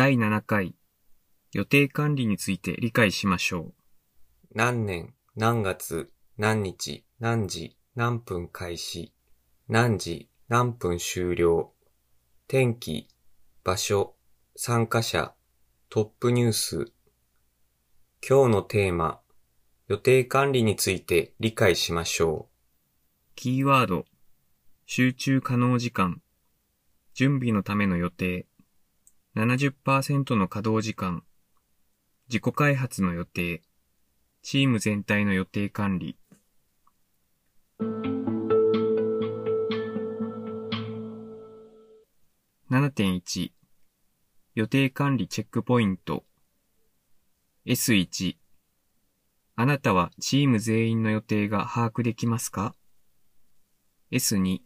第7回予定管理について理解しましょ何年、何月、何日、何時、何分開始、何時、何分終了、天気、場所、参加者、トップニュース。今日のテーマ、予定管理について理解しましょう。キーワード、集中可能時間、準備のための予定、70%の稼働時間、自己開発の予定、チーム全体の予定管理。7.1予定管理チェックポイント S1 あなたはチーム全員の予定が把握できますか ?S2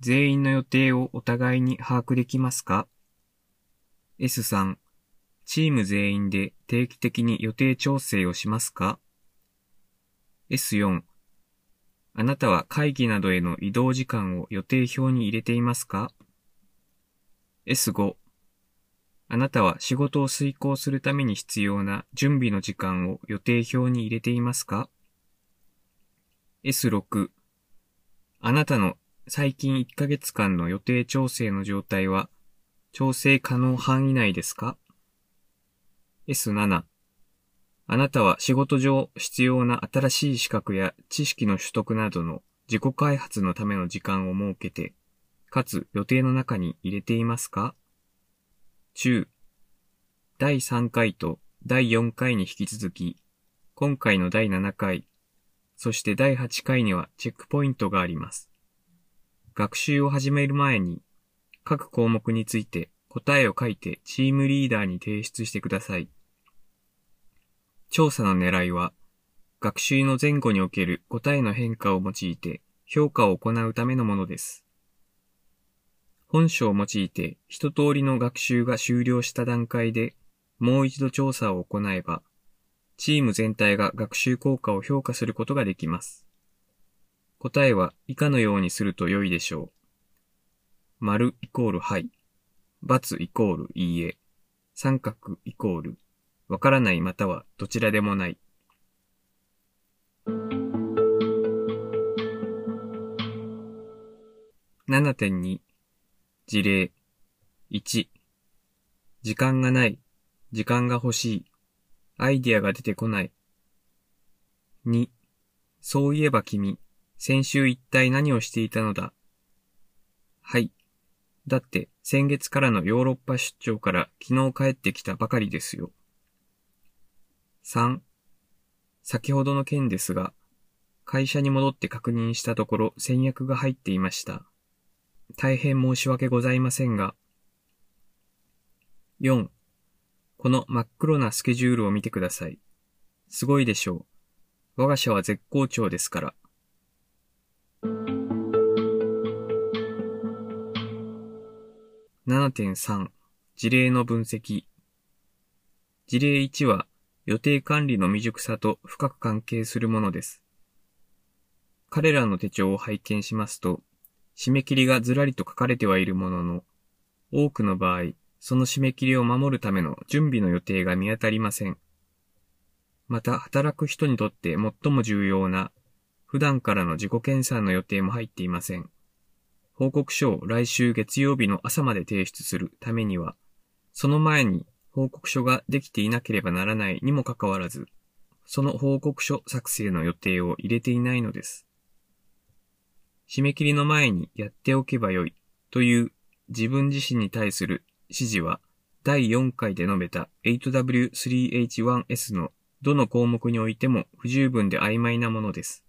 全員の予定をお互いに把握できますか？?S3 チーム全員で定期的に予定調整をしますか ?S4 あなたは会議などへの移動時間を予定表に入れていますか ?S5 あなたは仕事を遂行するために必要な準備の時間を予定表に入れていますか ?S6 あなたの最近1ヶ月間の予定調整の状態は調整可能範囲内ですか？S7 あなたは仕事上必要な新しい資格や知識の取得などの自己開発のための時間を設けて、かつ予定の中に入れていますか？中。第3回と第4回に引き続き、今回の第7回、そして第8回にはチェックポイントがあります。学習を始める前に、各項目について答えを書いてチームリーダーに提出してください。調査の狙いは、学習の前後における答えの変化を用いて評価を行うためのものです。本書を用いて一通りの学習が終了した段階でもう一度調査を行えば、チーム全体が学習効果を評価することができます。答えは以下のようにすると良いでしょう。丸イコールはい。×イコールいいえ。三角イコール。わからないまたはどちらでもない。7.2事例。1時間がない。時間が欲しい。アイディアが出てこない。2そういえば君先週一体何をしていたのだ。はい。だって先月からのヨーロッパ出張から昨日帰ってきたばかりですよ。3、先ほどの件ですが、会社に戻って確認したところ戦略が入っていました。大変申し訳ございませんが。4、この真っ黒なスケジュールを見てください。すごいでしょう。我が社は絶好調ですから。7.3事例の分析事例1は予定管理の未熟さと深く関係するものです。彼らの手帳を拝見しますと、締め切りがずらりと書かれてはいるものの、多くの場合、その締め切りを守るための準備の予定が見当たりません。また、働く人にとって最も重要な、普段からの自己研鑽の予定も入っていません。報告書を来週月曜日の朝まで提出するためには、その前に報告書ができていなければならないにもかかわらず、その報告書作成の予定を入れていないのです。締め切りの前にやっておけばよいという自分自身に対する指示は第4回で述べた 8W3H1S のどの項目においても不十分で曖昧なものです。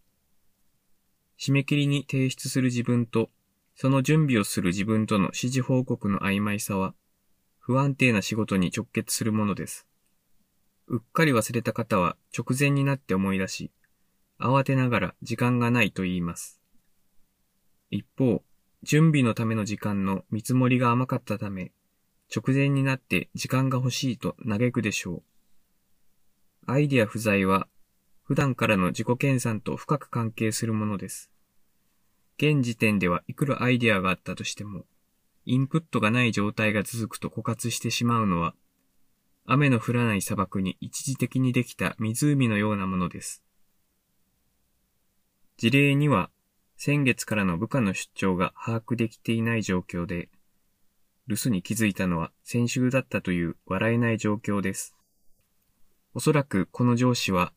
締め切りに提出する自分とその準備をする自分との指示報告の曖昧さは不安定な仕事に直結するものです。うっかり忘れた方は直前になって思い出し、慌てながら時間がないと言います。一方、準備のための時間の見積もりが甘かったため、直前になって時間が欲しいと嘆くでしょう。アイデア不在は、普段からの自己研鑽と深く関係するものです。現時点ではいくらアイデアがあったとしても、インプットがない状態が続くと枯渇してしまうのは、雨の降らない砂漠に一時的にできた湖のようなものです。事例には、先月からの部下の出張が把握できていない状況で、留守に気づいたのは先週だったという笑えない状況です。おそらくこの上司は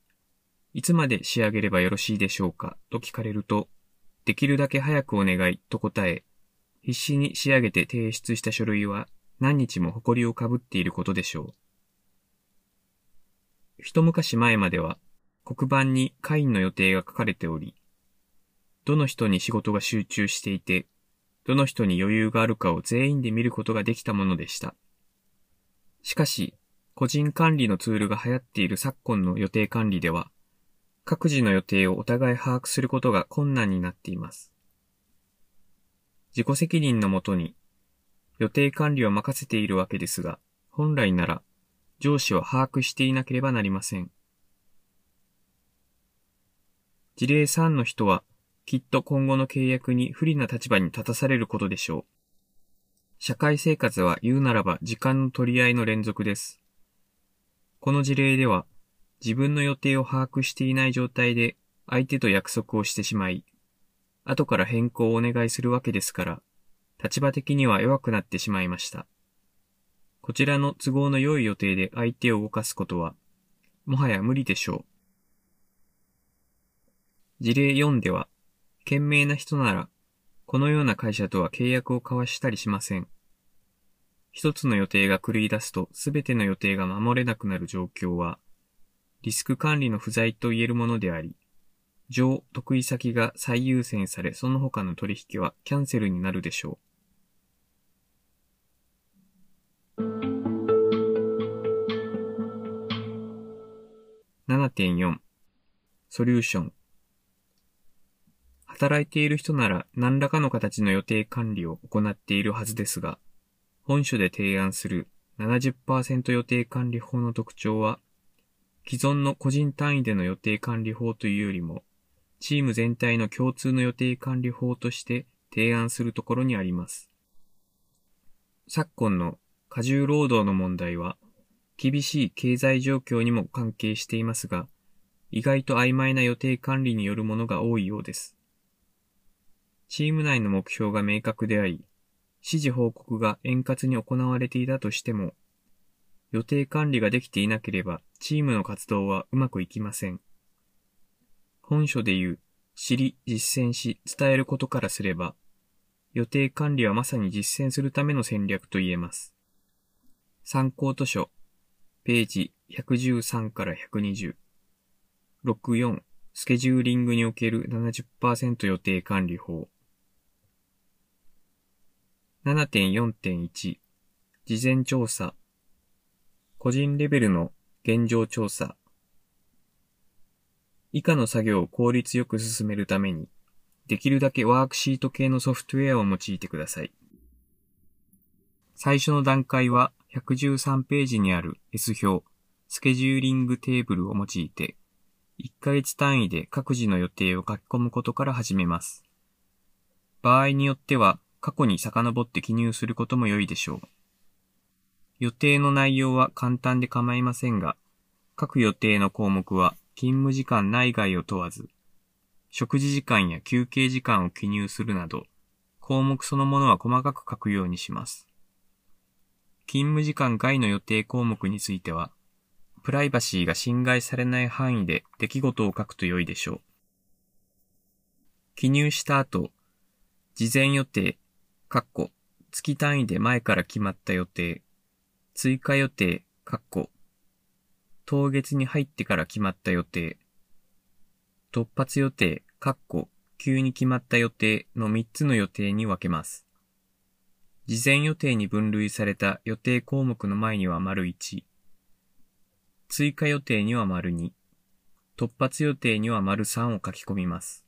いつまで仕上げればよろしいでしょうかと聞かれると、できるだけ早くお願いと答え、必死に仕上げて提出した書類は何日も埃をかぶっていることでしょう。一昔前までは黒板に会員の予定が書かれており、どの人に仕事が集中していて、どの人に余裕があるかを全員で見ることができたものでした。しかし、個人管理のツールが流行っている昨今の予定管理では、各自の予定をお互い把握することが困難になっています。自己責任のもとに、予定管理を任せているわけですが、本来なら、上司は把握していなければなりません。事例3の人は、きっと今後の契約に不利な立場に立たされることでしょう。社会生活は言うならば時間の取り合いの連続です。この事例では、自分の予定を把握していない状態で相手と約束をしてしまい、後から変更をお願いするわけですから、立場的には弱くなってしまいました。こちらの都合の良い予定で相手を動かすことは、もはや無理でしょう。事例4では、賢明な人なら、このような会社とは契約を交わしたりしません。一つの予定が狂い出すとすべての予定が守れなくなる状況は、リスク管理の不在と言えるものであり、上得意先が最優先され、その他の取引はキャンセルになるでしょう。7.4ソリューション働いている人なら何らかの形の予定管理を行っているはずですが、本書で提案する70%予定管理法の特徴は、既存の個人単位での予定管理法というよりも、チーム全体の共通の予定管理法として提案するところにあります。昨今の過重労働の問題は、厳しい経済状況にも関係していますが、意外と曖昧な予定管理によるものが多いようです。チーム内の目標が明確であり、指示報告が円滑に行われていたとしても、予定管理ができていなければ、チームの活動はうまくいきません。本書で言う、知り、実践し、伝えることからすれば、予定管理はまさに実践するための戦略と言えます。参考図書、ページ113から120。64、スケジューリングにおける70%予定管理法。7.4.1、事前調査、個人レベルの現状調査。以下の作業を効率よく進めるために、できるだけワークシート系のソフトウェアを用いてください。最初の段階は113ページにある S 表、スケジューリングテーブルを用いて、1ヶ月単位で各自の予定を書き込むことから始めます。場合によっては過去に遡って記入することも良いでしょう。予定の内容は簡単で構いませんが、各予定の項目は勤務時間内外を問わず、食事時間や休憩時間を記入するなど、項目そのものは細かく書くようにします。勤務時間外の予定項目については、プライバシーが侵害されない範囲で出来事を書くと良いでしょう。記入した後、事前予定、括弧、月単位で前から決まった予定、追加予定、括弧、当月に入ってから決まった予定、突発予定、括弧、急に決まった予定の3つの予定に分けます。事前予定に分類された予定項目の前には丸1、追加予定には丸2、突発予定には丸3を書き込みます。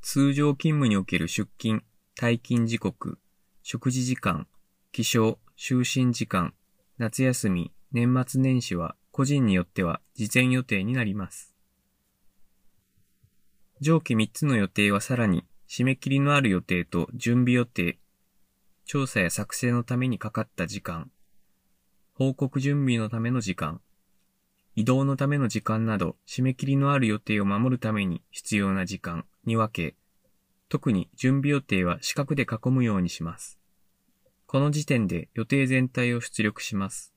通常勤務における出勤、退勤時刻、食事時間、起床、就寝時間、夏休み、年末年始は個人によっては事前予定になります。上記3つの予定はさらに締め切りのある予定と準備予定、調査や作成のためにかかった時間、報告準備のための時間、移動のための時間など、締め切りのある予定を守るために必要な時間に分け、特に準備予定は四角で囲むようにします。この時点で予定全体を出力します。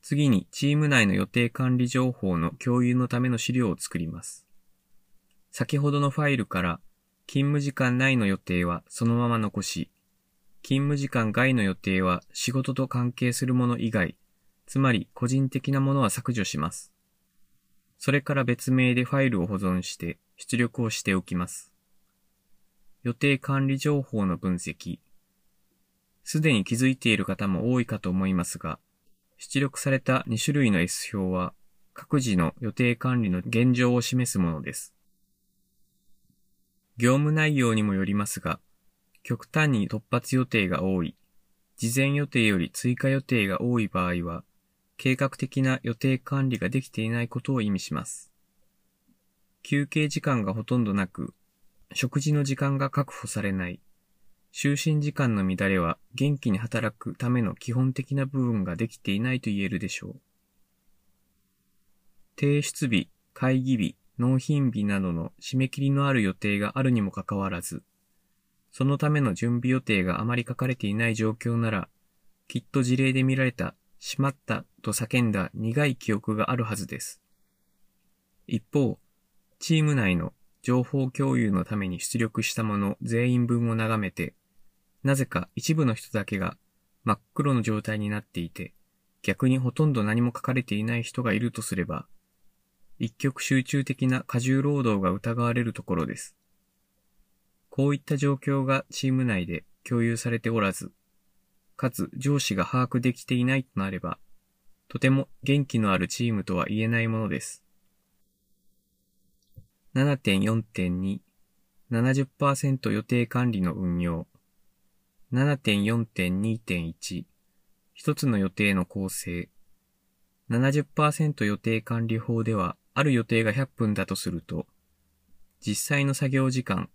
次にチーム内の予定管理情報の共有のための資料を作ります。先ほどのファイルから勤務時間内の予定はそのまま残し、勤務時間外の予定は仕事と関係するもの以外、つまり個人的なものは削除します。それから別名でファイルを保存して出力をしておきます。予定管理情報の分析。すでに気づいている方も多いかと思いますが、出力された2種類の S 表は各自の予定管理の現状を示すものです。業務内容にもよりますが、極端に突発予定が多い、事前予定より追加予定が多い場合は、計画的な予定管理ができていないことを意味します。休憩時間がほとんどなく、食事の時間が確保されない、就寝時間の乱れは元気に働くための基本的な部分ができていないと言えるでしょう。提出日、会議日、納品日などの締め切りのある予定があるにもかかわらず、そのための準備予定があまり書かれていない状況なら、きっと事例で見られた、しまったと叫んだ苦い記憶があるはずです。一方、チーム内の情報共有のために出力したもの全員分を眺めて、なぜか一部の人だけが真っ黒の状態になっていて、逆にほとんど何も書かれていない人がいるとすれば、一極集中的な過重労働が疑われるところです。こういった状況がチーム内で共有されておらず、かつ上司が把握できていないとなれば、とても元気のあるチームとは言えないものです。7.4.2 70%予定管理の運用。7.4.2.1一つの予定の構成。70%予定管理法ではある予定が100分だとすると、実際の作業時間、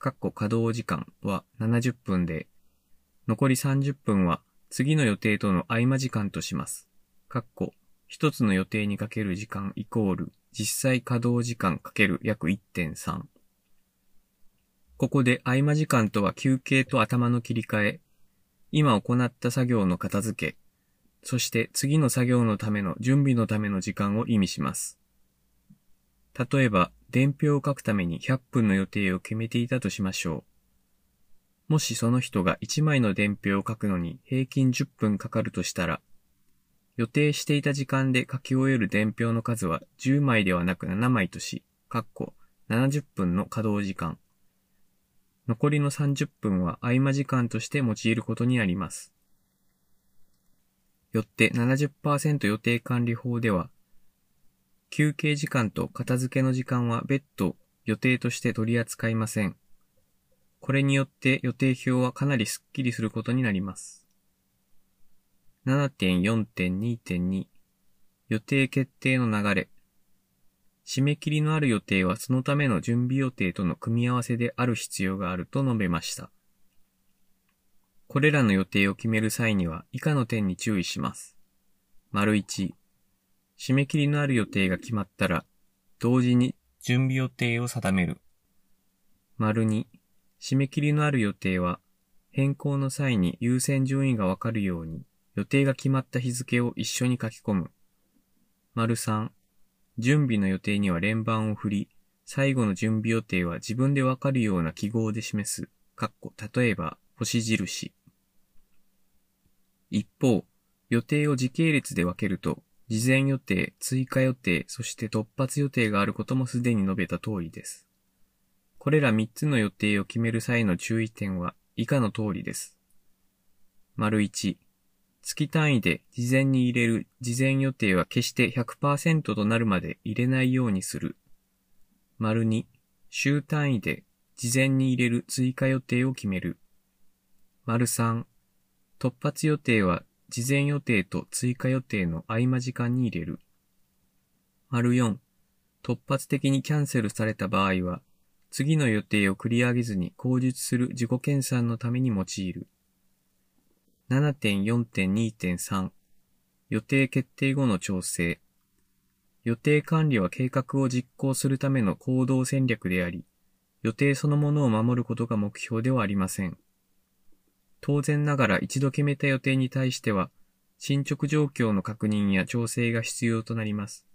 括弧稼働時間は70分で、残り30分は次の予定との合間時間とします。括弧一つの予定にかける時間イコール実際稼働時間かける約1.3。ここで合間時間とは休憩と頭の切り替え、今行った作業の片付け、そして次の作業のための準備のための時間を意味します。例えば、伝票を書くために100分の予定を決めていたとしましょう。もしその人が1枚の伝票を書くのに平均10分かかるとしたら、予定していた時間で書き終える伝票の数は10枚ではなく7枚とし、括弧70分の稼働時間。残りの30分は合間時間として用いることになります。よって70%予定管理法では、休憩時間と片付けの時間は別途予定として取り扱いません。これによって予定表はかなりスッキリすることになります。7.4.2.2予定決定の流れ締め切りのある予定はそのための準備予定との組み合わせである必要があると述べました。これらの予定を決める際には以下の点に注意します。丸1、締め切りのある予定が決まったら、同時に準備予定を定める。丸2、締め切りのある予定は、変更の際に優先順位がわかるように、予定が決まった日付を一緒に書き込む。丸3、準備の予定には連番を振り、最後の準備予定は自分でわかるような記号で示す。かっこ例えば、星印。一方、予定を時系列で分けると、事前予定、追加予定、そして突発予定があることもすでに述べた通りです。これら3つの予定を決める際の注意点は以下の通りです。丸1、月単位で事前に入れる事前予定は決して100%となるまで入れないようにする。丸2、週単位で事前に入れる追加予定を決める。丸3、突発予定は事前予定と追加予定の合間時間に入れる。丸4、突発的にキャンセルされた場合は、次の予定を繰り上げずに口述する自己研鑽のために用いる。7.4.2.3予定決定後の調整。予定管理は計画を実行するための行動戦略であり、予定そのものを守ることが目標ではありません。当然ながら一度決めた予定に対しては、進捗状況の確認や調整が必要となります。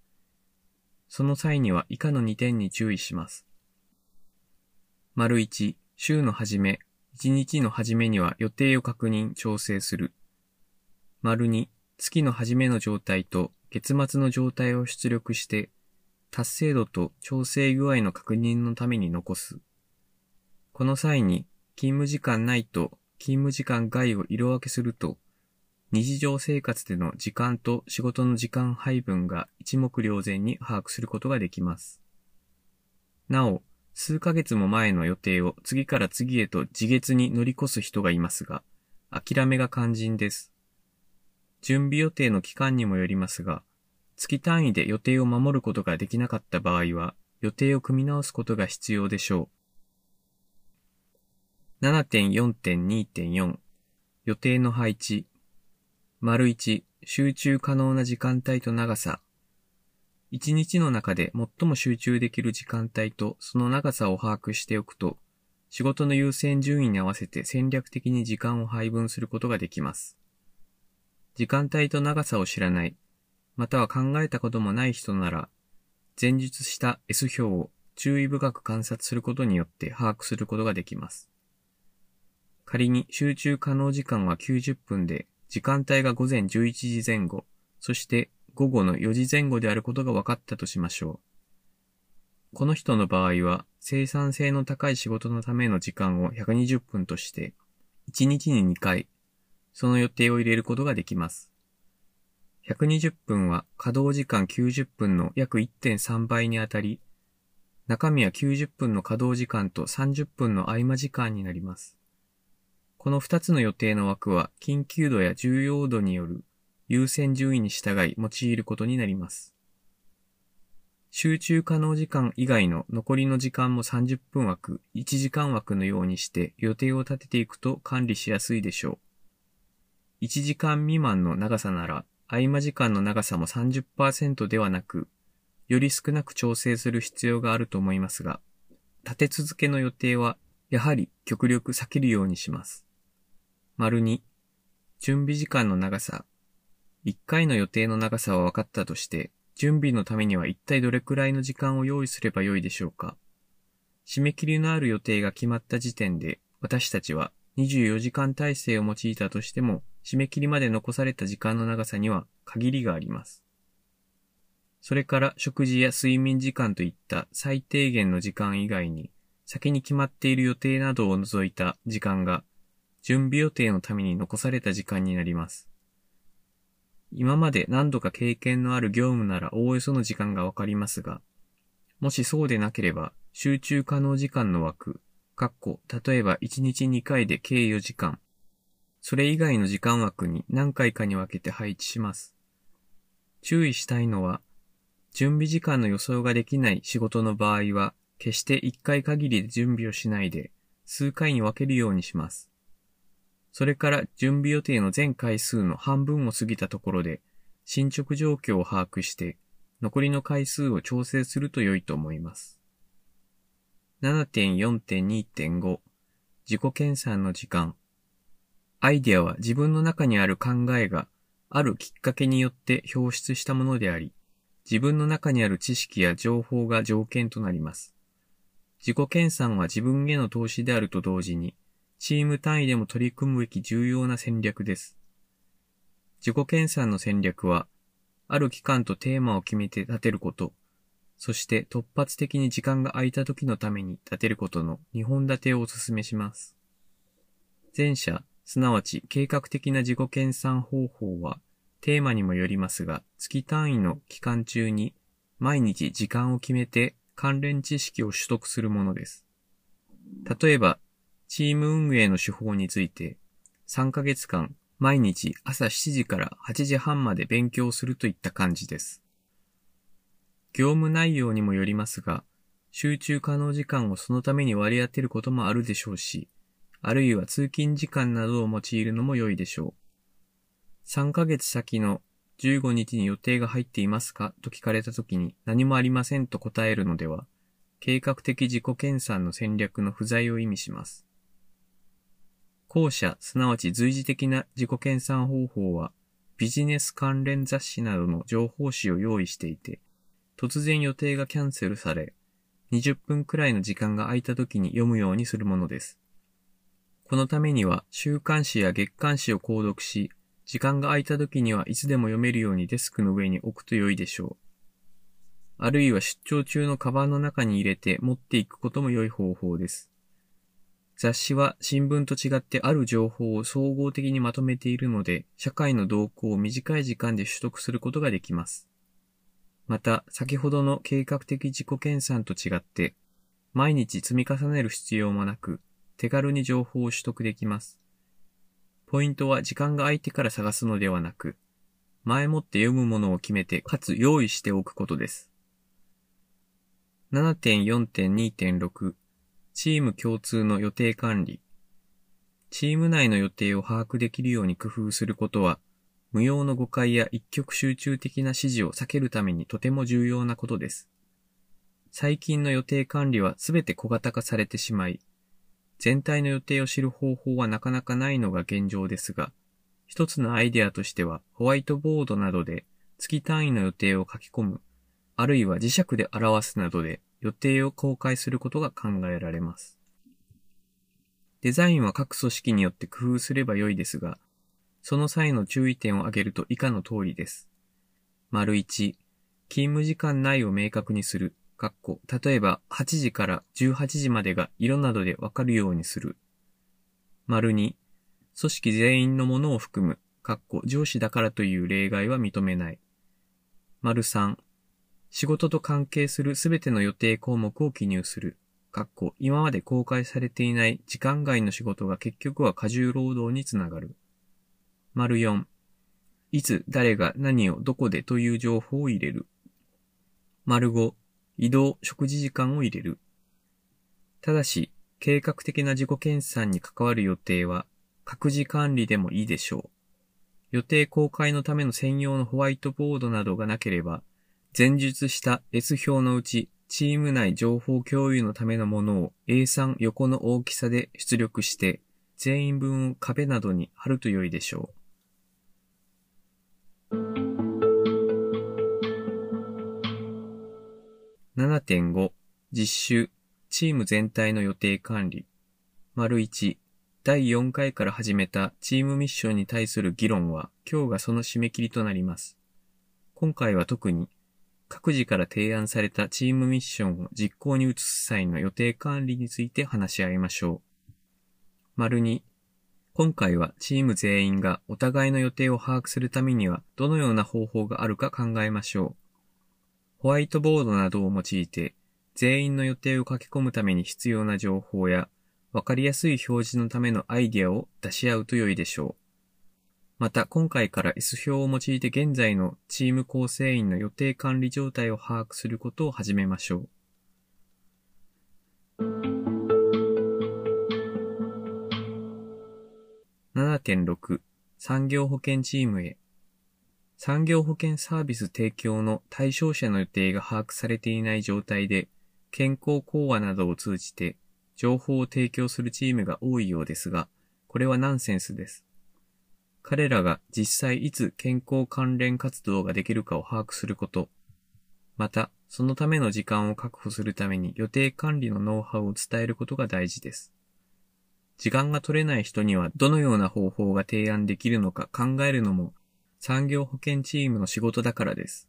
その際には以下の2点に注意します。丸1、週の始め、1日の始めには予定を確認、調整する。丸2、月の始めの状態と月末の状態を出力して、達成度と調整具合の確認のために残す。この際に、勤務時間内と勤務時間外を色分けすると、日常生活での時間と仕事の時間配分が一目瞭然に把握することができます。なお、数ヶ月も前の予定を次から次へと自月に乗り越す人がいますが、諦めが肝心です。準備予定の期間にもよりますが、月単位で予定を守ることができなかった場合は、予定を組み直すことが必要でしょう。7.4.2.4予定の配置。丸1、集中可能な時間帯と長さ。一日の中で最も集中できる時間帯とその長さを把握しておくと、仕事の優先順位に合わせて戦略的に時間を配分することができます。時間帯と長さを知らない、または考えたこともない人なら、前述した S 表を注意深く観察することによって把握することができます。仮に集中可能時間は90分で、時間帯が午前11時前後、そして午後の4時前後であることが分かったとしましょう。この人の場合は、生産性の高い仕事のための時間を120分として、1日に2回、その予定を入れることができます。120分は稼働時間90分の約1.3倍にあたり、中身は90分の稼働時間と30分の合間時間になります。この2つの予定の枠は緊急度や重要度による優先順位に従い用いることになります。集中可能時間以外の残りの時間も30分枠、1時間枠のようにして予定を立てていくと管理しやすいでしょう。1時間未満の長さなら、合間時間の長さも30%ではなく、より少なく調整する必要があると思いますが、立て続けの予定は、やはり極力避けるようにします。丸2、準備時間の長さ、一回の予定の長さは分かったとして、準備のためには一体どれくらいの時間を用意すればよいでしょうか締め切りのある予定が決まった時点で、私たちは24時間体制を用いたとしても、締め切りまで残された時間の長さには限りがあります。それから食事や睡眠時間といった最低限の時間以外に、先に決まっている予定などを除いた時間が、準備予定のために残された時間になります。今まで何度か経験のある業務ならおおよその時間がわかりますが、もしそうでなければ、集中可能時間の枠、括弧、例えば1日2回で計4時間、それ以外の時間枠に何回かに分けて配置します。注意したいのは、準備時間の予想ができない仕事の場合は、決して1回限りで準備をしないで、数回に分けるようにします。それから準備予定の全回数の半分を過ぎたところで、進捗状況を把握して、残りの回数を調整すると良いと思います。7.4.2.5自己研鑽の時間アイデアは自分の中にある考えがあるきっかけによって表出したものであり、自分の中にある知識や情報が条件となります。自己研鑽は自分への投資であると同時に、チーム単位でも取り組むべき重要な戦略です。自己研鑽の戦略は、ある期間とテーマを決めて立てること、そして突発的に時間が空いた時のために立てることの2本立てをお勧めします。前者、すなわち計画的な自己研鑽方法は、テーマにもよりますが、月単位の期間中に毎日時間を決めて関連知識を取得するものです。例えば、チーム運営の手法について、3ヶ月間、毎日朝7時から8時半まで勉強するといった感じです。業務内容にもよりますが、集中可能時間をそのために割り当てることもあるでしょうし、あるいは通勤時間などを用いるのも良いでしょう。3ヶ月先の15日に予定が入っていますか？と聞かれた時に何もありませんと答えるのでは、計画的自己研鑽の戦略の不在を意味します。後者、すなわち随時的な自己研鑽方法は、ビジネス関連雑誌などの情報誌を用意していて、突然予定がキャンセルされ、20分くらいの時間が空いた時に読むようにするものです。このためには週刊誌や月刊誌を購読し、時間が空いた時にはいつでも読めるようにデスクの上に置くと良いでしょう。あるいは出張中のカバンの中に入れて持っていくことも良い方法です。雑誌は新聞と違ってある情報を総合的にまとめているので、社会の動向を短い時間で取得することができます。また、先ほどの計画的自己研鑽と違って、毎日積み重ねる必要もなく、手軽に情報を取得できます。ポイントは時間が空いてから探すのではなく、前もって読むものを決めて、かつ用意しておくことです。7.4.2.6チーム共通の予定管理。チーム内の予定を把握できるように工夫することは、無用の誤解や一極集中的な指示を避けるためにとても重要なことです。最近の予定管理はすべて小型化されてしまい、全体の予定を知る方法はなかなかないのが現状ですが、一つのアイデアとしてはホワイトボードなどで月単位の予定を書き込む、あるいは磁石で表すなどで予定を公開することが考えられます。デザインは各組織によって工夫すれば良いですが、その際の注意点を挙げると以下の通りです。丸1、勤務時間内を明確にする。かっこ、例えば8時から18時までが色などでわかるようにする。丸2、組織全員のものを含む。かっこ、上司だからという例外は認めない。丸3、仕事と関係するすべての予定項目を記入する。かっこ今まで公開されていない時間外の仕事が結局は過重労働につながる。丸4。いつ、誰が、何を、どこでという情報を入れる。丸5。移動、食事時間を入れる。ただし、計画的な自己研鑽に関わる予定は、各自管理でもいいでしょう。予定公開のための専用のホワイトボードなどがなければ、前述した S 表のうち、チーム内情報共有のためのものを A3 横の大きさで出力して、全員分を壁などに貼ると良いでしょう。7.5実習チーム全体の予定管理丸1第4回から始めたチームミッションに対する議論は今日がその締め切りとなります。今回は特に各自から提案されたチームミッションを実行に移す際の予定管理について話し合いましょう。丸2、今回はチーム全員がお互いの予定を把握するためにはどのような方法があるか考えましょう。ホワイトボードなどを用いて全員の予定を書き込むために必要な情報やわかりやすい表示のためのアイディアを出し合うと良いでしょう。また、今回から S 表を用いて現在のチーム構成員の予定管理状態を把握することを始めましょう。7.6産業保険チームへ産業保険サービス提供の対象者の予定が把握されていない状態で健康講話などを通じて情報を提供するチームが多いようですが、これはナンセンスです。彼らが実際いつ健康関連活動ができるかを把握すること、また、そのための時間を確保するために予定管理のノウハウを伝えることが大事です。時間が取れない人にはどのような方法が提案できるのか考えるのも産業保険チームの仕事だからです。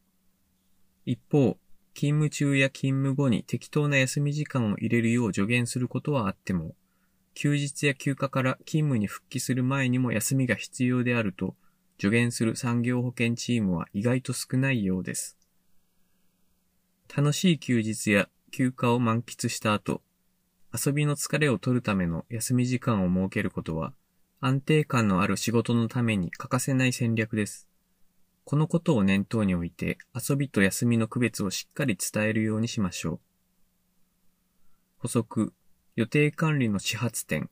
一方、勤務中や勤務後に適当な休み時間を入れるよう助言することはあっても、休日や休暇から勤務に復帰する前にも休みが必要であると助言する産業保険チームは意外と少ないようです。楽しい休日や休暇を満喫した後、遊びの疲れを取るための休み時間を設けることは安定感のある仕事のために欠かせない戦略です。このことを念頭において遊びと休みの区別をしっかり伝えるようにしましょう。補足、予定管理の始発点。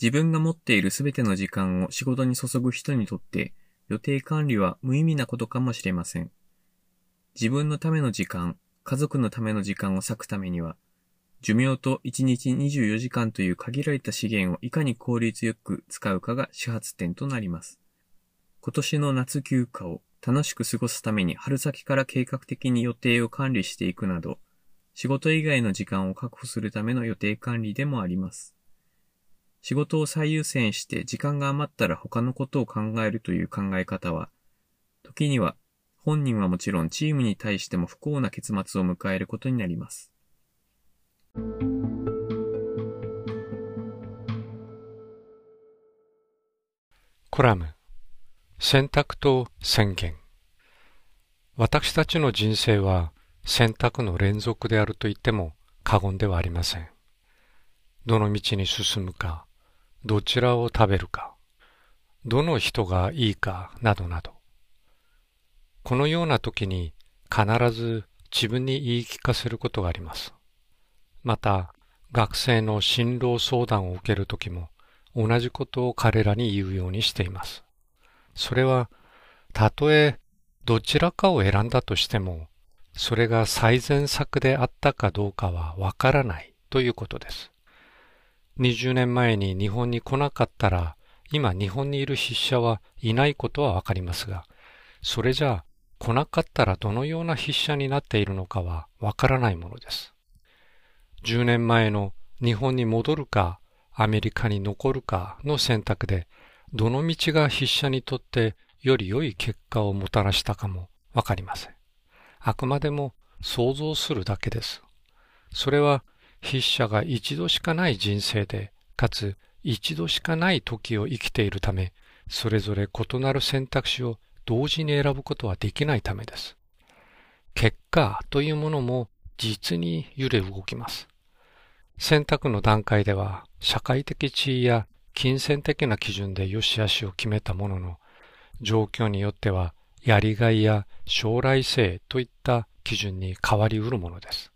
自分が持っているすべての時間を仕事に注ぐ人にとって、予定管理は無意味なことかもしれません。自分のための時間、家族のための時間を割くためには、寿命と1日24時間という限られた資源をいかに効率よく使うかが始発点となります。今年の夏休暇を楽しく過ごすために春先から計画的に予定を管理していくなど、仕事以外の時間を確保するための予定管理でもあります。仕事を最優先して時間が余ったら他のことを考えるという考え方は、時には本人はもちろんチームに対しても不幸な結末を迎えることになります。コラム選択と宣言私たちの人生は選択の連続であると言っても過言ではありません。どの道に進むか、どちらを食べるか、どの人がいいかなどなど。このような時に必ず自分に言い聞かせることがあります。また、学生の進路相談を受ける時も同じことを彼らに言うようにしています。それは、たとえどちらかを選んだとしても、それが最善策であったかどうかはわからないということです。20年前に日本に来なかったら、今日本にいる筆者はいないことはわかりますが、それじゃあ来なかったらどのような筆者になっているのかはわからないものです。10年前の日本に戻るかアメリカに残るかの選択で、どの道が筆者にとってより良い結果をもたらしたかもわかりません。あくまでも想像するだけです。それは筆者が一度しかない人生で、かつ一度しかない時を生きているため、それぞれ異なる選択肢を同時に選ぶことはできないためです。結果というものも実に揺れ動きます。選択の段階では社会的地位や金銭的な基準で良し悪しを決めたものの、状況によってはやりがいや将来性といった基準に変わりうるものです。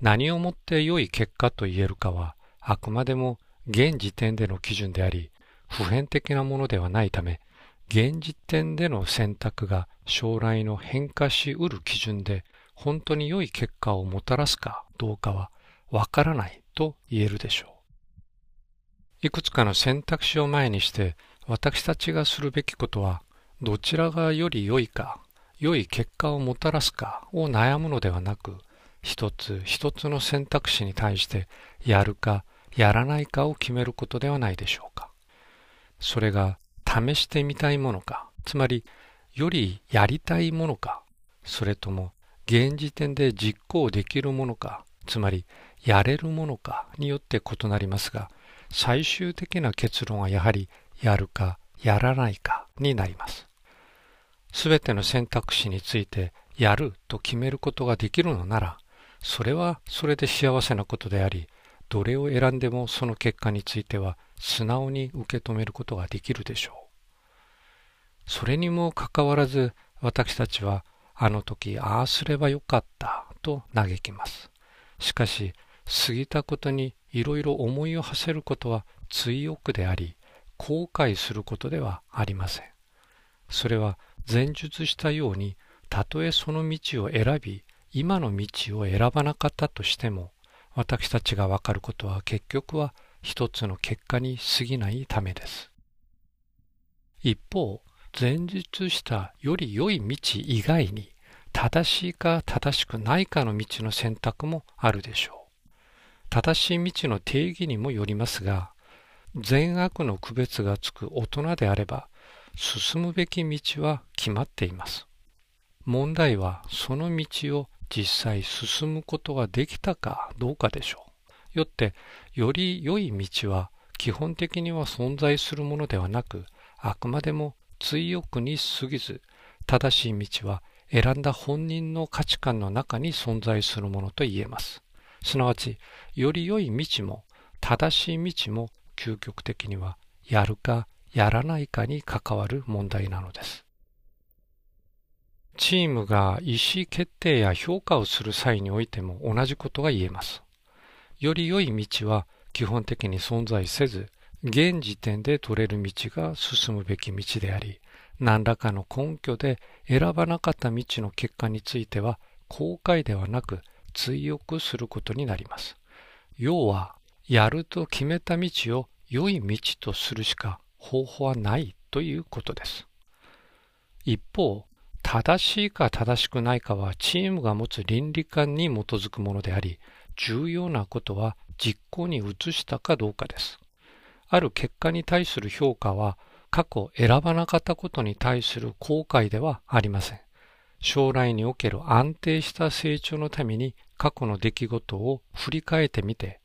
何をもって良い結果と言えるかは、あくまでも現時点での基準であり、普遍的なものではないため、現時点での選択が将来の変化しうる基準で、本当に良い結果をもたらすかどうかはわからないと言えるでしょう。いくつかの選択肢を前にして、私たちがするべきことは、どちらがより良いか、良い結果をもたらすかを悩むのではなく、一つ一つの選択肢に対してやるかやらないかを決めることではないでしょうか。それが試してみたいものか、つまりよりやりたいものか、それとも現時点で実行できるものか、つまりやれるものかによって異なりますが、最終的な結論はやはりやるかやらないかになります。すべての選択肢についてやると決めることができるのなら、それはそれで幸せなことであり、どれを選んでもその結果については素直に受け止めることができるでしょう。それにもかかわらず私たちはあの時ああすればよかったと嘆きます。しかし過ぎたことにいろいろ思いを馳せることは追憶であり後悔することではありません。それは前述したようにたとえその道を選び今の道を選ばなかったとしても、私たちがわかることは結局は一つの結果に過ぎないためです。一方、前述したより良い道以外に、正しいか正しくないかの道の選択もあるでしょう。正しい道の定義にもよりますが、善悪の区別がつく大人であれば、進むべき道は決まっています。問題はその道を実際進むことができたかどうかでしょう。よって、より良い道は基本的には存在するものではなく、あくまでも追憶に過ぎず、正しい道は選んだ本人の価値観の中に存在するものと言えます。すなわち、より良い道も正しい道も究極的にはやるかやらないかに関わる問題なのです。チームが意思決定や評価をする際においても同じことが言えます。より良い道は基本的に存在せず、現時点で取れる道が進むべき道であり、何らかの根拠で選ばなかった道の結果については、後悔ではなく追憶することになります。要は、やると決めた道を良い道とするしか方法はないということです。一方、正しいか正しくないかはチームが持つ倫理観に基づくものであり、重要なことは実行に移したかどうかです。ある結果に対する評価は過去選ばなかったことに対する後悔ではありません。将来における安定した成長のために過去の出来事を振り返ってみて、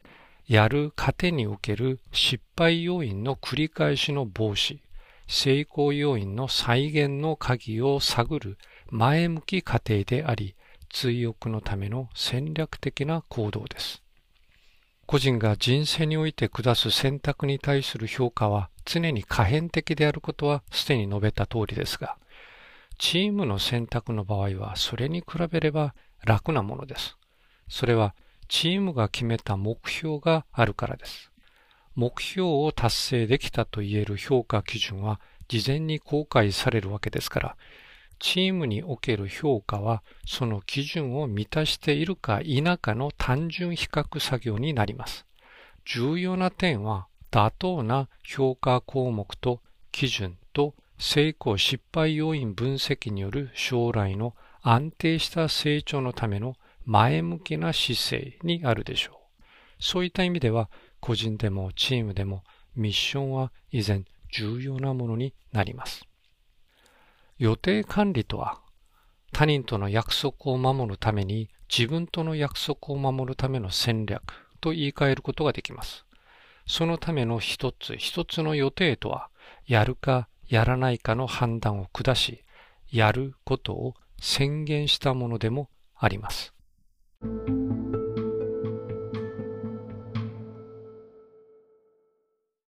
やる糧における失敗要因の繰り返しの防止、成功要因の再現の鍵を探る前向き過程であり、追憶のための戦略的な行動です。個人が人生において下す選択に対する評価は常に可変的であることはすでに述べた通りですが、チームの選択の場合はそれに比べれば楽なものです。それはチームが決めた目標があるからです。目標を達成できたと言える評価基準は事前に公開されるわけですから、チームにおける評価はその基準を満たしているか否かの単純比較作業になります。重要な点は妥当な評価項目と基準と成功失敗要因分析による将来の安定した成長のための前向きな姿勢にあるでしょう。そういった意味では個人でもチームでもミッションは依然重要なものになります。予定管理とは他人との約束を守るために自分との約束を守るための戦略と言い換えることができます。そのための一つ一つの予定とは、やるかやらないかの判断を下し、やることを宣言したものでもあります。Thank you.